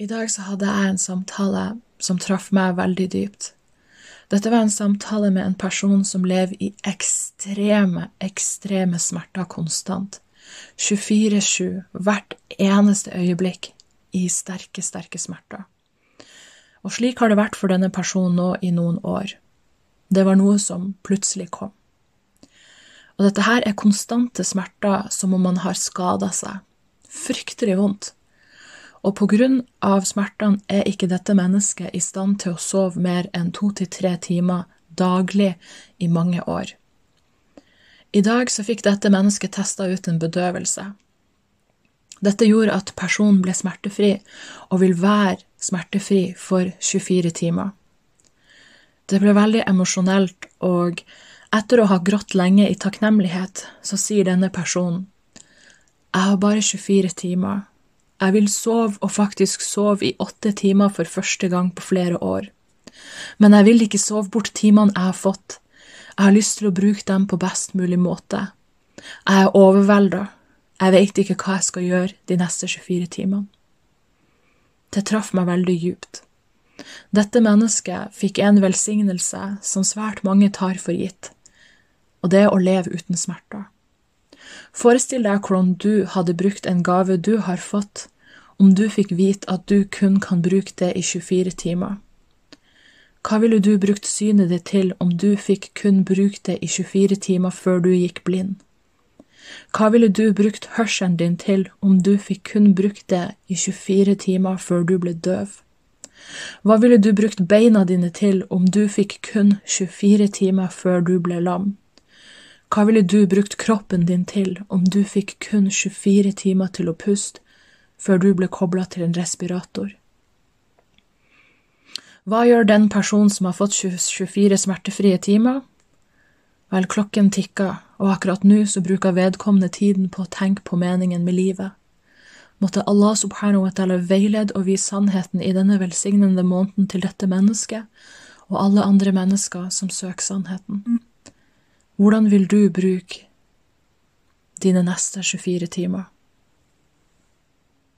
I dag så hadde jeg en samtale som traff meg veldig dypt. Dette var en samtale med en person som lever i ekstreme, ekstreme smerter konstant. 24-7, hvert eneste øyeblikk, i sterke, sterke smerter. Og slik har det vært for denne personen nå i noen år. Det var noe som plutselig kom. Og dette her er konstante smerter som om man har skada seg. Fryktelig vondt. Og på grunn av smertene er ikke dette mennesket i stand til å sove mer enn to til tre timer daglig i mange år. I dag så fikk dette mennesket testa ut en bedøvelse. Dette gjorde at personen ble smertefri, og vil være smertefri for 24 timer. Det ble veldig emosjonelt, og etter å ha grått lenge i takknemlighet, så sier denne personen Jeg har bare 24 timer, jeg vil sove og faktisk sove i åtte timer for første gang på flere år. Men jeg vil ikke sove bort timene jeg har fått. Jeg har lyst til å bruke dem på best mulig måte. Jeg er overvelda. Jeg vet ikke hva jeg skal gjøre de neste 24 timene. Det traff meg veldig djupt. Dette mennesket fikk en velsignelse som svært mange tar for gitt, og det er å leve uten smerter. Forestill deg hvordan du hadde brukt en gave du har fått, om du fikk vite at du kun kan bruke det i 24 timer. Hva ville du brukt synet ditt til om du fikk kun bruke det i 24 timer før du gikk blind? Hva ville du brukt hørselen din til om du fikk kun brukt det i 24 timer før du ble døv? Hva ville du brukt beina dine til om du fikk kun 24 timer før du ble lam? Hva ville du brukt kroppen din til om du fikk kun 24 timer til å puste før du ble kobla til en respirator? Hva gjør den personen som har fått 24 smertefrie timer? Vel, klokken tikker, og akkurat nå så bruker vedkommende tiden på å tenke på meningen med livet. Måtte Allah subhanahu wa ta'ala veilede og vise sannheten i denne velsignende måneden til dette mennesket og alle andre mennesker som søker sannheten. Hvordan vil du bruke dine neste 24 timer?